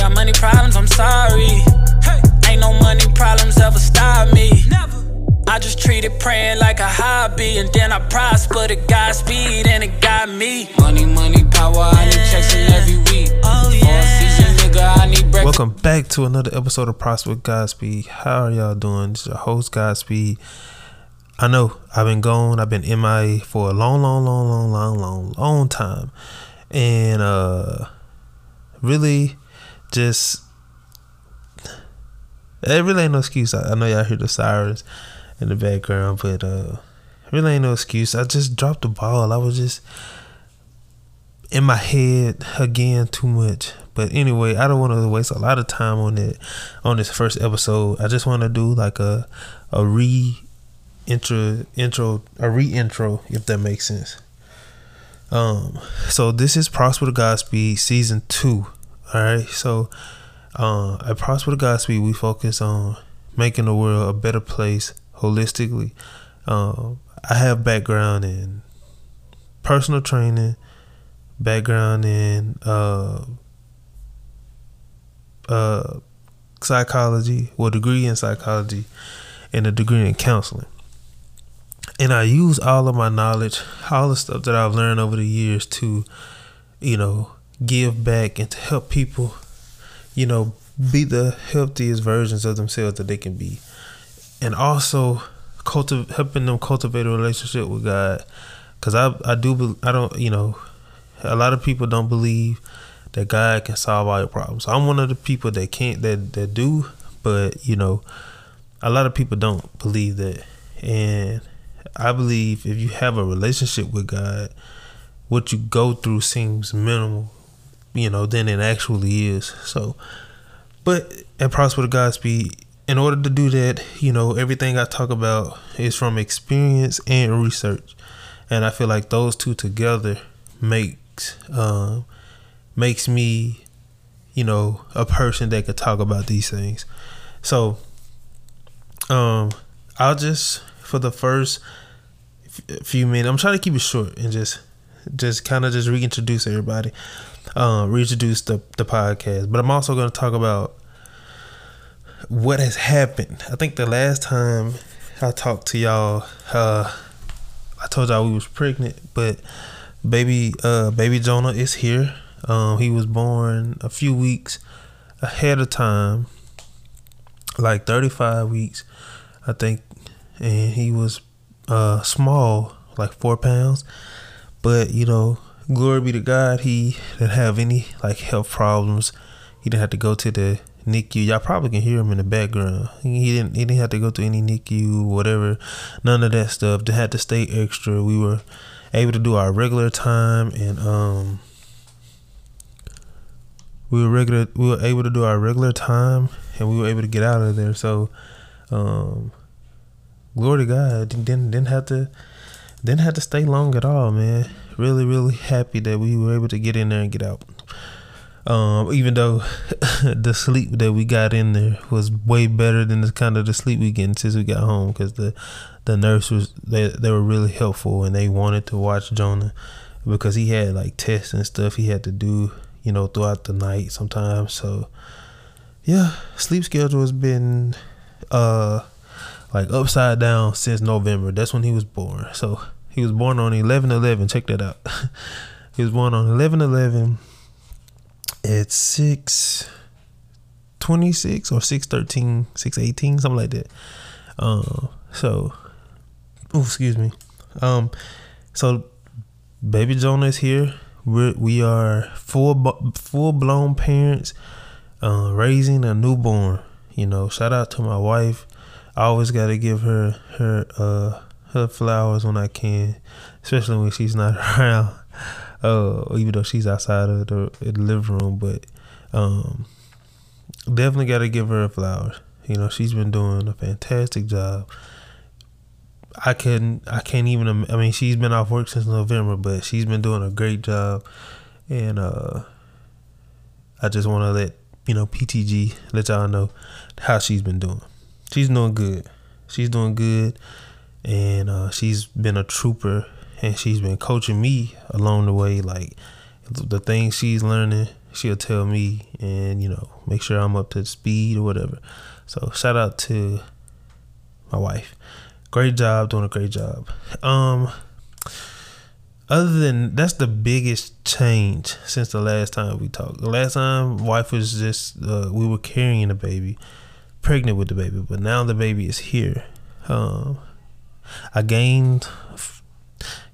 got money problems, I'm sorry. Ain't no money problems ever stop me. I just treated praying like a hobby, and then I prospered at God's speed, and it got me. Money, money, power, I need chasing every week. Oh, yeah. Nigga, I. Welcome back to another episode of Prosper with Godspeed. How are y'all doing? This is your host Godspeed. I know I've been gone. I've been MIA for a long, long, long, long, long, long, long time, and uh, really, just it really ain't no excuse. I, I know y'all hear the sirens in the background, but uh, really ain't no excuse. I just dropped the ball. I was just in my head again too much. But anyway, I don't want to waste a lot of time on it on this first episode. I just want to do like a a re intro intro a re intro if that makes sense. Um, so this is Prosper to Godspeed season two. All right, so uh, at Prosper Godspeed, we focus on making the world a better place holistically. Um, I have background in personal training, background in uh, uh, psychology, well, degree in psychology, and a degree in counseling. And I use all of my knowledge, all the stuff that I've learned over the years to, you know, give back and to help people, you know, be the healthiest versions of themselves that they can be and also cultiv- helping them cultivate a relationship with God. Cause I I do I don't you know a lot of people don't believe that God can solve all your problems. I'm one of the people that can't that that do, but you know a lot of people don't believe that, and I believe if you have a relationship with God, what you go through seems minimal, you know, than it actually is. So, but at Prosper to Godspeed, in order to do that, you know, everything I talk about is from experience and research, and I feel like those two together makes um, makes me, you know, a person that could talk about these things. So, um, I'll just for the first few minutes, I'm trying to keep it short and just just kind of just reintroduce everybody, um, reintroduce the the podcast. But I'm also going to talk about what has happened. I think the last time I talked to y'all, uh, I told y'all we was pregnant, but baby, uh, baby Jonah is here. Um, he was born a few weeks ahead of time, like 35 weeks, I think, and he was uh small, like four pounds. But you know, glory be to God, he didn't have any like health problems. He didn't have to go to the NICU. Y'all probably can hear him in the background. He didn't. He didn't have to go to any NICU, whatever. None of that stuff. They had to stay extra. We were able to do our regular time, and um, we were regular. We were able to do our regular time, and we were able to get out of there. So, um, glory to God. Didn't didn't have to didn't have to stay long at all, man. Really, really happy that we were able to get in there and get out. Um, even though the sleep that we got in there was way better than the kind of the sleep we getting since we got home, because the the nurse was they they were really helpful and they wanted to watch Jonah because he had like tests and stuff he had to do, you know, throughout the night sometimes. So yeah, sleep schedule has been uh like upside down since November. That's when he was born. So he was born on 11 11. Check that out. he was born on 11 11 at 6 26 or 6 13, 6 18, something like that. Um, so, oh, excuse me. Um, so baby Jonah is here. We're, we are full full blown parents, uh, raising a newborn. You know, shout out to my wife. I always got to give her her uh her flowers when I can, especially when she's not around. Uh, even though she's outside of the, the living room, but um, definitely got to give her flowers. You know, she's been doing a fantastic job. I can I can't even I mean she's been off work since November, but she's been doing a great job, and uh, I just want to let you know PTG let y'all know how she's been doing. She's doing good. She's doing good, and uh, she's been a trooper, and she's been coaching me along the way. Like the things she's learning, she'll tell me and you know make sure I'm up to speed or whatever. So shout out to my wife. Great job, doing a great job. Um other than that's the biggest change since the last time we talked. The last time wife was just uh, we were carrying a baby, pregnant with the baby, but now the baby is here. Um I gained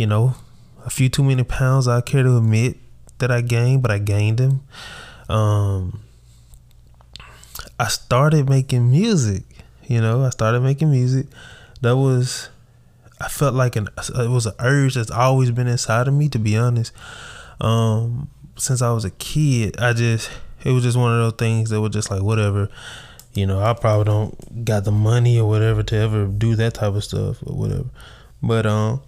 you know, a few too many pounds I care to admit that I gained, but I gained them. Um, I started making music. You know, I started making music. That was, I felt like an it was an urge that's always been inside of me. To be honest, um, since I was a kid, I just it was just one of those things that was just like whatever. You know, I probably don't got the money or whatever to ever do that type of stuff or whatever. But um,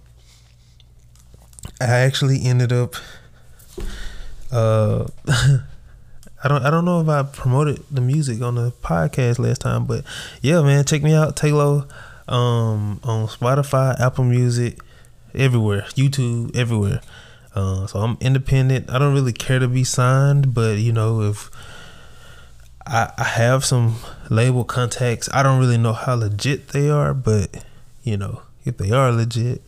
I actually ended up uh I don't I don't know if I promoted the music on the podcast last time, but yeah, man, check me out, Taeylo, um, on Spotify, Apple Music, everywhere, YouTube, everywhere. Uh, so I'm independent. I don't really care to be signed, but you know, if I, I have some label contacts, I don't really know how legit they are, but you know, if they are legit,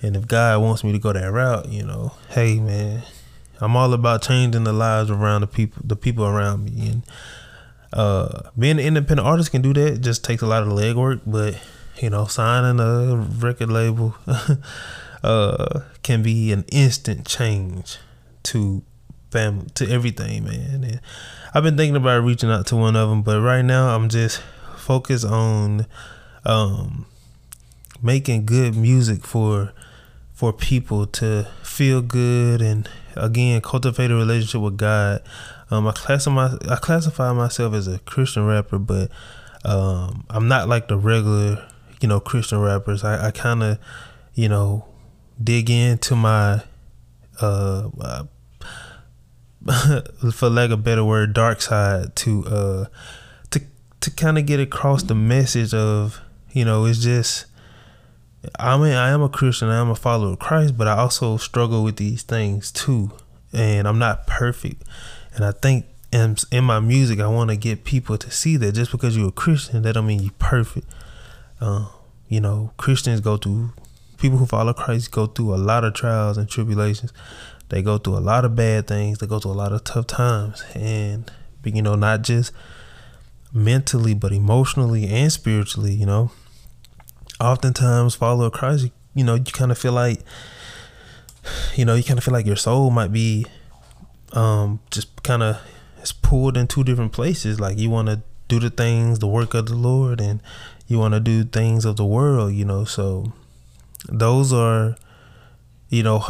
and if God wants me to go that route, you know, hey man, I'm all about changing the lives around the people, the people around me, and uh, being an independent artist can do that. It just takes a lot of legwork, but you know, signing a record label uh, can be an instant change to family, to everything, man. And I've been thinking about reaching out to one of them, but right now I'm just focused on um, making good music for for people to feel good and again cultivate a relationship with God. Um, I classify I classify myself as a Christian rapper, but um, I'm not like the regular you know Christian rappers. I, I kind of you know dig into my uh, for lack of a better word dark side to uh to to kind of get across the message of you know it's just I mean, I am a Christian, I am a follower of Christ, but I also struggle with these things too. And I'm not perfect. And I think in, in my music, I want to get people to see that just because you're a Christian, that don't mean you're perfect. Uh, you know, Christians go through, people who follow Christ go through a lot of trials and tribulations. They go through a lot of bad things. They go through a lot of tough times. And, you know, not just mentally, but emotionally and spiritually, you know oftentimes follow Christ, you know, you kind of feel like, you know, you kind of feel like your soul might be, um, just kind of it's pulled in two different places. Like you want to do the things, the work of the Lord, and you want to do things of the world, you know. So those are, you know,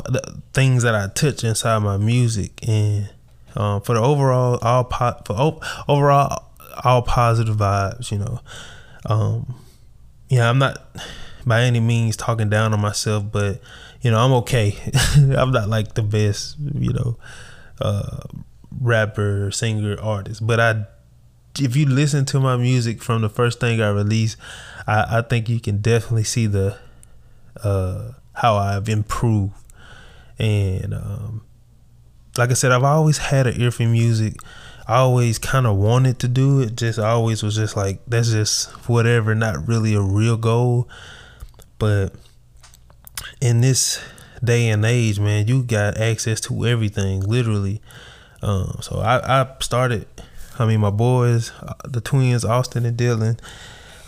things that I touch inside my music, and um, for the overall all po- for overall all positive vibes, you know. Um, yeah, I'm not by any means talking down on myself, but you know, I'm okay. I'm not like the best, you know, uh, rapper, singer, artist, but I if you listen to my music from the first thing I released, I, I think you can definitely see the uh, how I've improved. And um, like I said, I've always had an ear for music. I always kind of wanted to do it. Just always was just like that's just whatever, not really a real goal. But in this day and age, man, you got access to everything, literally. Um, so I, I started. I mean, my boys, the twins, Austin and Dylan,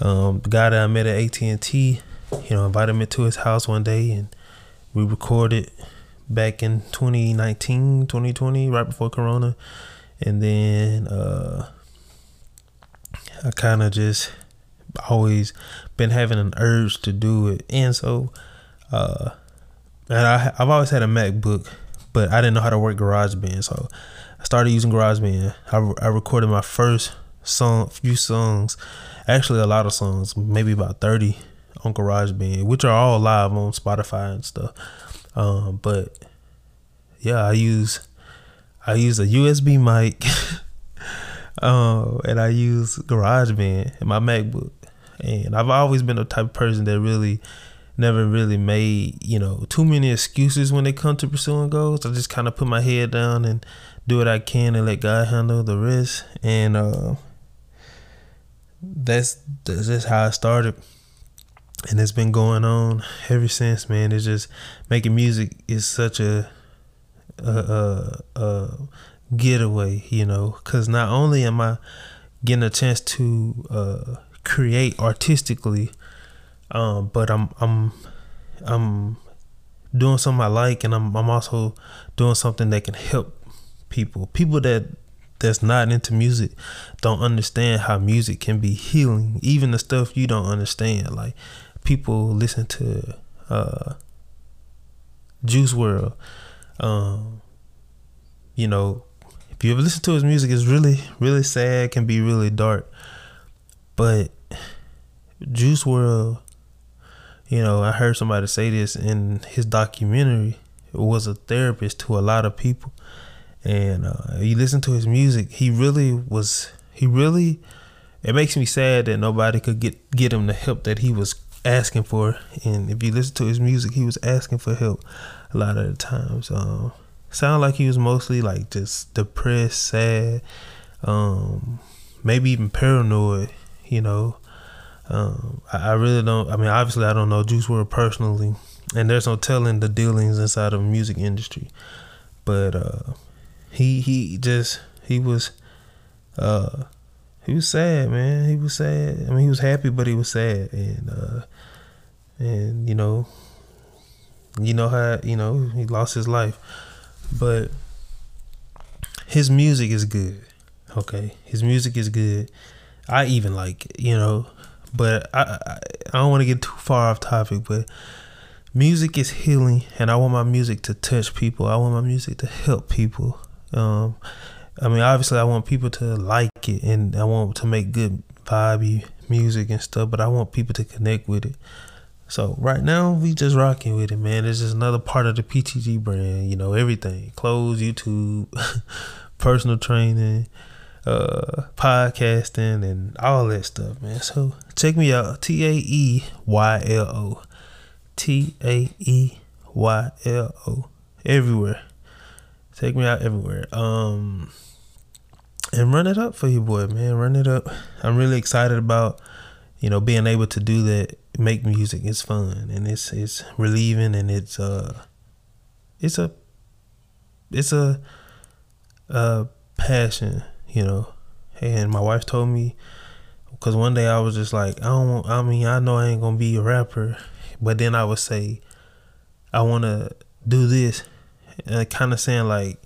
um, the guy that I met at AT and T, you know, invited me to his house one day, and we recorded back in 2019, 2020, right before Corona. And then uh, I kind of just always been having an urge to do it, and so uh, and I I've always had a MacBook, but I didn't know how to work GarageBand, so I started using GarageBand. I I recorded my first song, few songs, actually a lot of songs, maybe about thirty on GarageBand, which are all live on Spotify and stuff. Um, but yeah, I use I use a USB mic, um, and I use GarageBand in my MacBook. And I've always been the type of person that really never really made you know too many excuses when it comes to pursuing goals. I just kind of put my head down and do what I can and let God handle the rest. And uh, that's that's just how I started, and it's been going on ever since. Man, it's just making music is such a a, a, a getaway, you know, because not only am I getting a chance to uh, create artistically, um, but I'm I'm I'm doing something I like, and I'm I'm also doing something that can help people. People that that's not into music don't understand how music can be healing. Even the stuff you don't understand, like people listen to uh, Juice WRLD. Um, you know, if you ever listen to his music, it's really, really sad, can be really dark. But Juice WRLD, you know, I heard somebody say this in his documentary. Was a therapist to a lot of people, and uh, you listen to his music. He really was. He really. It makes me sad that nobody could get get him the help that he was asking for. And if you listen to his music, he was asking for help a lot of the times. Um, sound like he was mostly like just depressed, sad, um, maybe even paranoid. You know, um, I, I, really don't. I mean, obviously, I don't know Juice WRLD personally, and there's no telling the dealings inside of the music industry. But uh, he he just he was uh, he was sad, man. He was sad. I mean, he was happy, but he was sad, and uh, and you know, you know how you know he lost his life, but his music is good. Okay, his music is good. I even like it, you know, but I I, I don't want to get too far off topic, but music is healing, and I want my music to touch people. I want my music to help people. Um, I mean, obviously, I want people to like it, and I want to make good vibey music and stuff. But I want people to connect with it. So right now we just rocking with it, man. It's just another part of the PTG brand. You know, everything: clothes, YouTube, personal training, uh, podcasting, and all that stuff, man. So check me out: T A E Y L O, T A E Y L O, everywhere. Take me out everywhere. Um, and run it up for you, boy, man. Run it up. I'm really excited about you know being able to do that make music it's fun and it's it's relieving and it's uh it's a it's a uh passion you know and my wife told me because one day i was just like i don't i mean i know i ain't gonna be a rapper but then i would say i want to do this and kind of saying like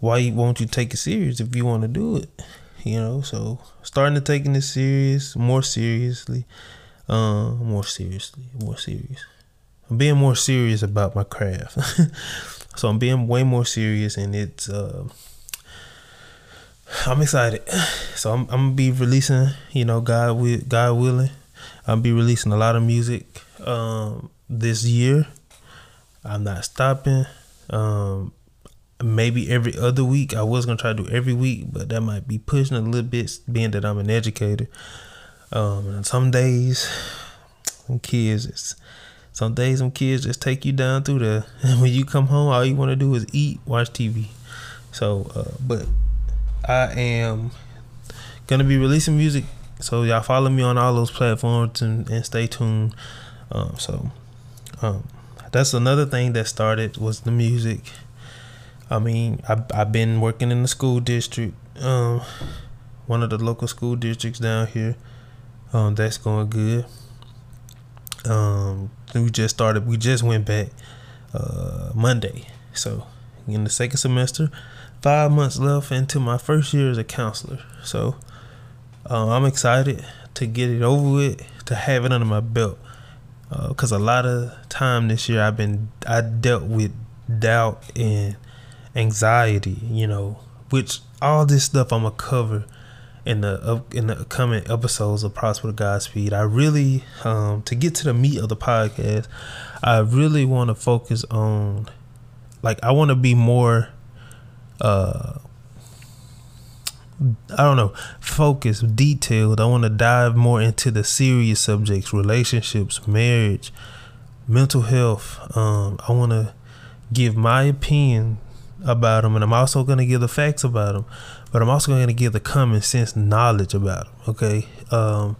why won't you take it serious if you want to do it you know so starting to taking it serious more seriously uh, more seriously, more serious. I'm being more serious about my craft. so I'm being way more serious, and it's. Uh, I'm excited. So I'm, I'm gonna be releasing, you know, God will, God willing, I'll be releasing a lot of music um, this year. I'm not stopping. Um, maybe every other week. I was gonna try to do every week, but that might be pushing a little bit, being that I'm an educator. Um, and some days, some kids, some days some kids just take you down through the. And when you come home, all you want to do is eat, watch TV. So, uh, but I am gonna be releasing music. So y'all follow me on all those platforms and, and stay tuned. Um, so, um, that's another thing that started was the music. I mean, I I've been working in the school district, um, one of the local school districts down here. Um, that's going good. Um, we just started. We just went back uh, Monday. So in the second semester, five months left into my first year as a counselor. So uh, I'm excited to get it over with, to have it under my belt. Because uh, a lot of time this year, I've been I dealt with doubt and anxiety. You know, which all this stuff I'm gonna cover in the in the coming episodes of Prosper Godspeed. I really um, to get to the meat of the podcast, I really want to focus on like I want to be more uh I don't know, focused, detailed. I want to dive more into the serious subjects, relationships, marriage, mental health. Um, I want to give my opinion about them, and I'm also gonna give the facts about them, but I'm also gonna give the common sense knowledge about them. Okay. Um,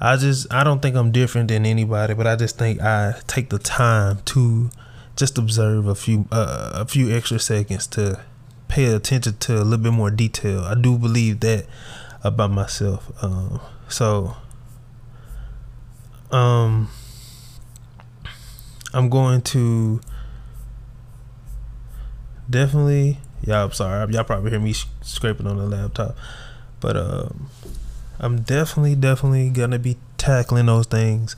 I just I don't think I'm different than anybody, but I just think I take the time to just observe a few uh, a few extra seconds to pay attention to a little bit more detail. I do believe that about myself. Um, so um I'm going to definitely. Y'all I'm sorry. Y'all probably hear me scraping on the laptop. But um I'm definitely definitely gonna be tackling those things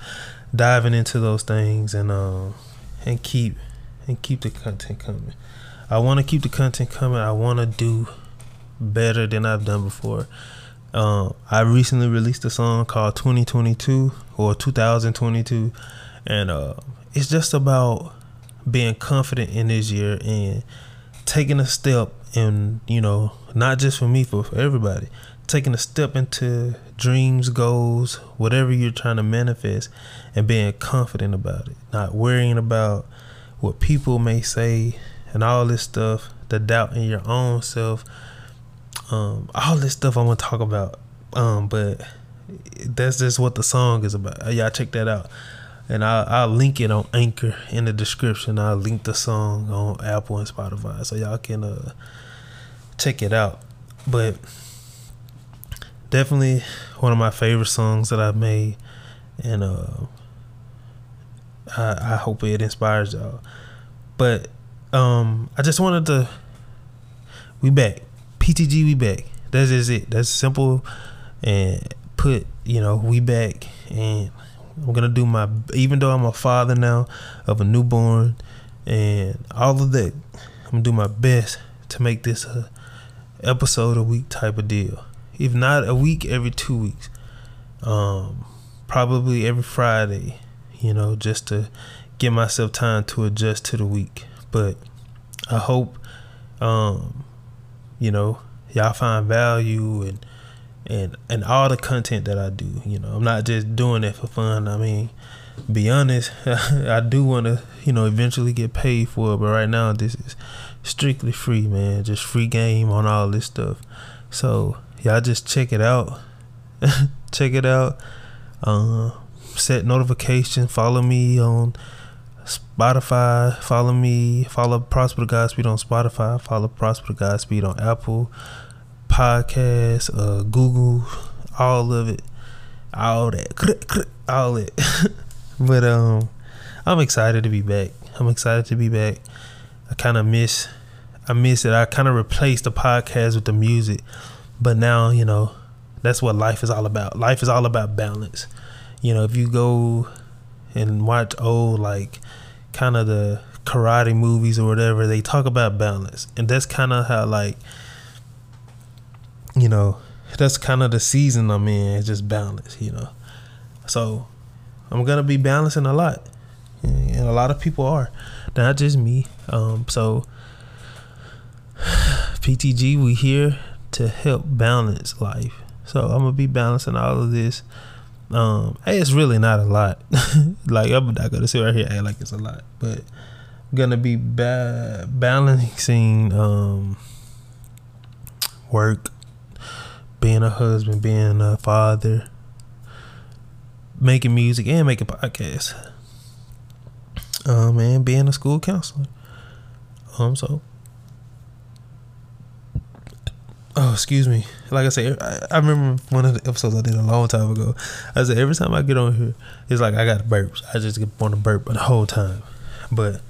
diving into those things and um and keep and keep the content coming. I want to keep the content coming. I want to do better than I've done before. Um, I recently released a song called 2022 or 2022 and uh, it's just about being confident in this year and taking a step and you know not just for me for, for everybody taking a step into dreams goals whatever you're trying to manifest and being confident about it not worrying about what people may say and all this stuff the doubt in your own self um, all this stuff i'm gonna talk about um, but that's just what the song is about. Y'all check that out and I'll, I'll link it on Anchor in the description. I'll link the song on Apple and Spotify so y'all can uh, check it out. But definitely one of my favorite songs that I've made, and uh, I, I hope it inspires y'all. But um, I just wanted to. We back, PTG. We back. That's just it. That's simple, and put you know we back and I'm gonna do my even though I'm a father now of a newborn and all of that, I'm gonna do my best to make this a episode a week type of deal. If not a week, every two weeks. Um, probably every Friday, you know, just to give myself time to adjust to the week. But I hope um, you know, y'all find value and and and all the content that I do. You know, I'm not just doing it for fun. I mean, be honest, I do want to, you know, eventually get paid for it, but right now this is strictly free, man. Just free game on all this stuff. So y'all just check it out. check it out. Uh, set notification. Follow me on Spotify. Follow me. Follow Prosper Godspeed on Spotify. Follow Prosper Godspeed on Apple podcast, uh, Google, all of it, all that, all it. but um, I'm excited to be back. I'm excited to be back. I kind of miss, I miss it. I kind of replaced the podcast with the music, but now you know that's what life is all about. Life is all about balance. You know, if you go and watch old like kind of the karate movies or whatever, they talk about balance, and that's kind of how like you know, that's kind of the season I'm in. It's just balance, you know. So I'm gonna be balancing a lot, and a lot of people are, not just me. Um, so PTG, we here to help balance life. So I'm gonna be balancing all of this. Um, hey, it's really not a lot. like I'm not gonna sit right here act like it's a lot, but I'm gonna be ba- balancing um, work being a husband, being a father, making music, and making podcasts. Um, and being a school counselor. Um, so. Oh, excuse me. Like I said, I, I, remember one of the episodes I did a long time ago. I said every time I get on here, it's like I got burps. I just get want to burp the whole time. But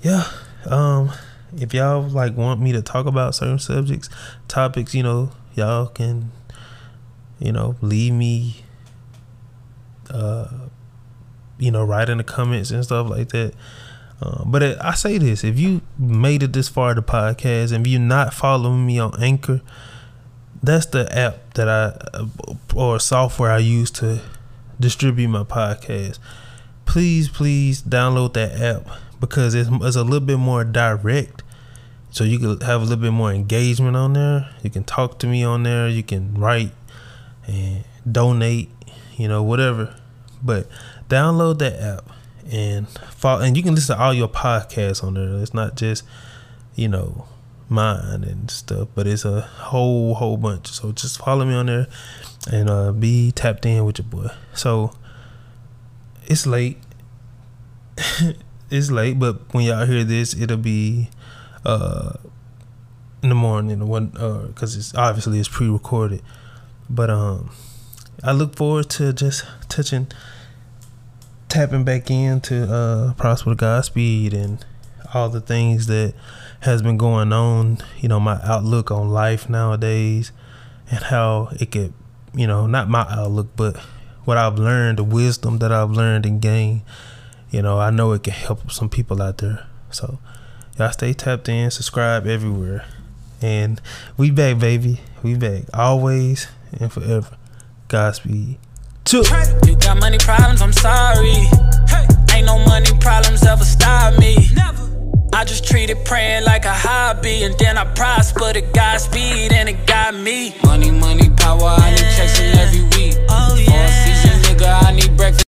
yeah, um, if y'all like want me to talk about certain subjects, topics, you know, y'all can, you know, leave me, uh, you know, write in the comments and stuff like that. Uh, but it, I say this: if you made it this far the podcast, and you're not following me on Anchor, that's the app that I uh, or software I use to distribute my podcast. Please, please download that app because it's, it's a little bit more direct so you can have a little bit more engagement on there. You can talk to me on there. You can write and donate, you know, whatever. But download that app and follow, and you can listen to all your podcasts on there. It's not just you know, mine and stuff. But it's a whole whole bunch. So just follow me on there and uh, be tapped in with your boy. So it's late. it's late, but when y'all hear this, it'll be uh in the morning uh because it's obviously it's pre-recorded. But um i look forward to just touching tapping back into uh prosper godspeed and all the things that has been going on you know my outlook on life nowadays and how it could you know not my outlook but what i've learned the wisdom that i've learned and gained. You know i know it can help some people out there. So Y'all stay tapped in, subscribe everywhere. And we back, baby. We back. Always and forever. Godspeed. Two. You got money problems, I'm sorry. Hey. Ain't no money problems ever stop me. Never. I just treated praying like a hobby, and then I prospered at Godspeed, and it got me. Money, money, power, I need checks every week. Oh, yeah. Season, nigga, I need breakfast.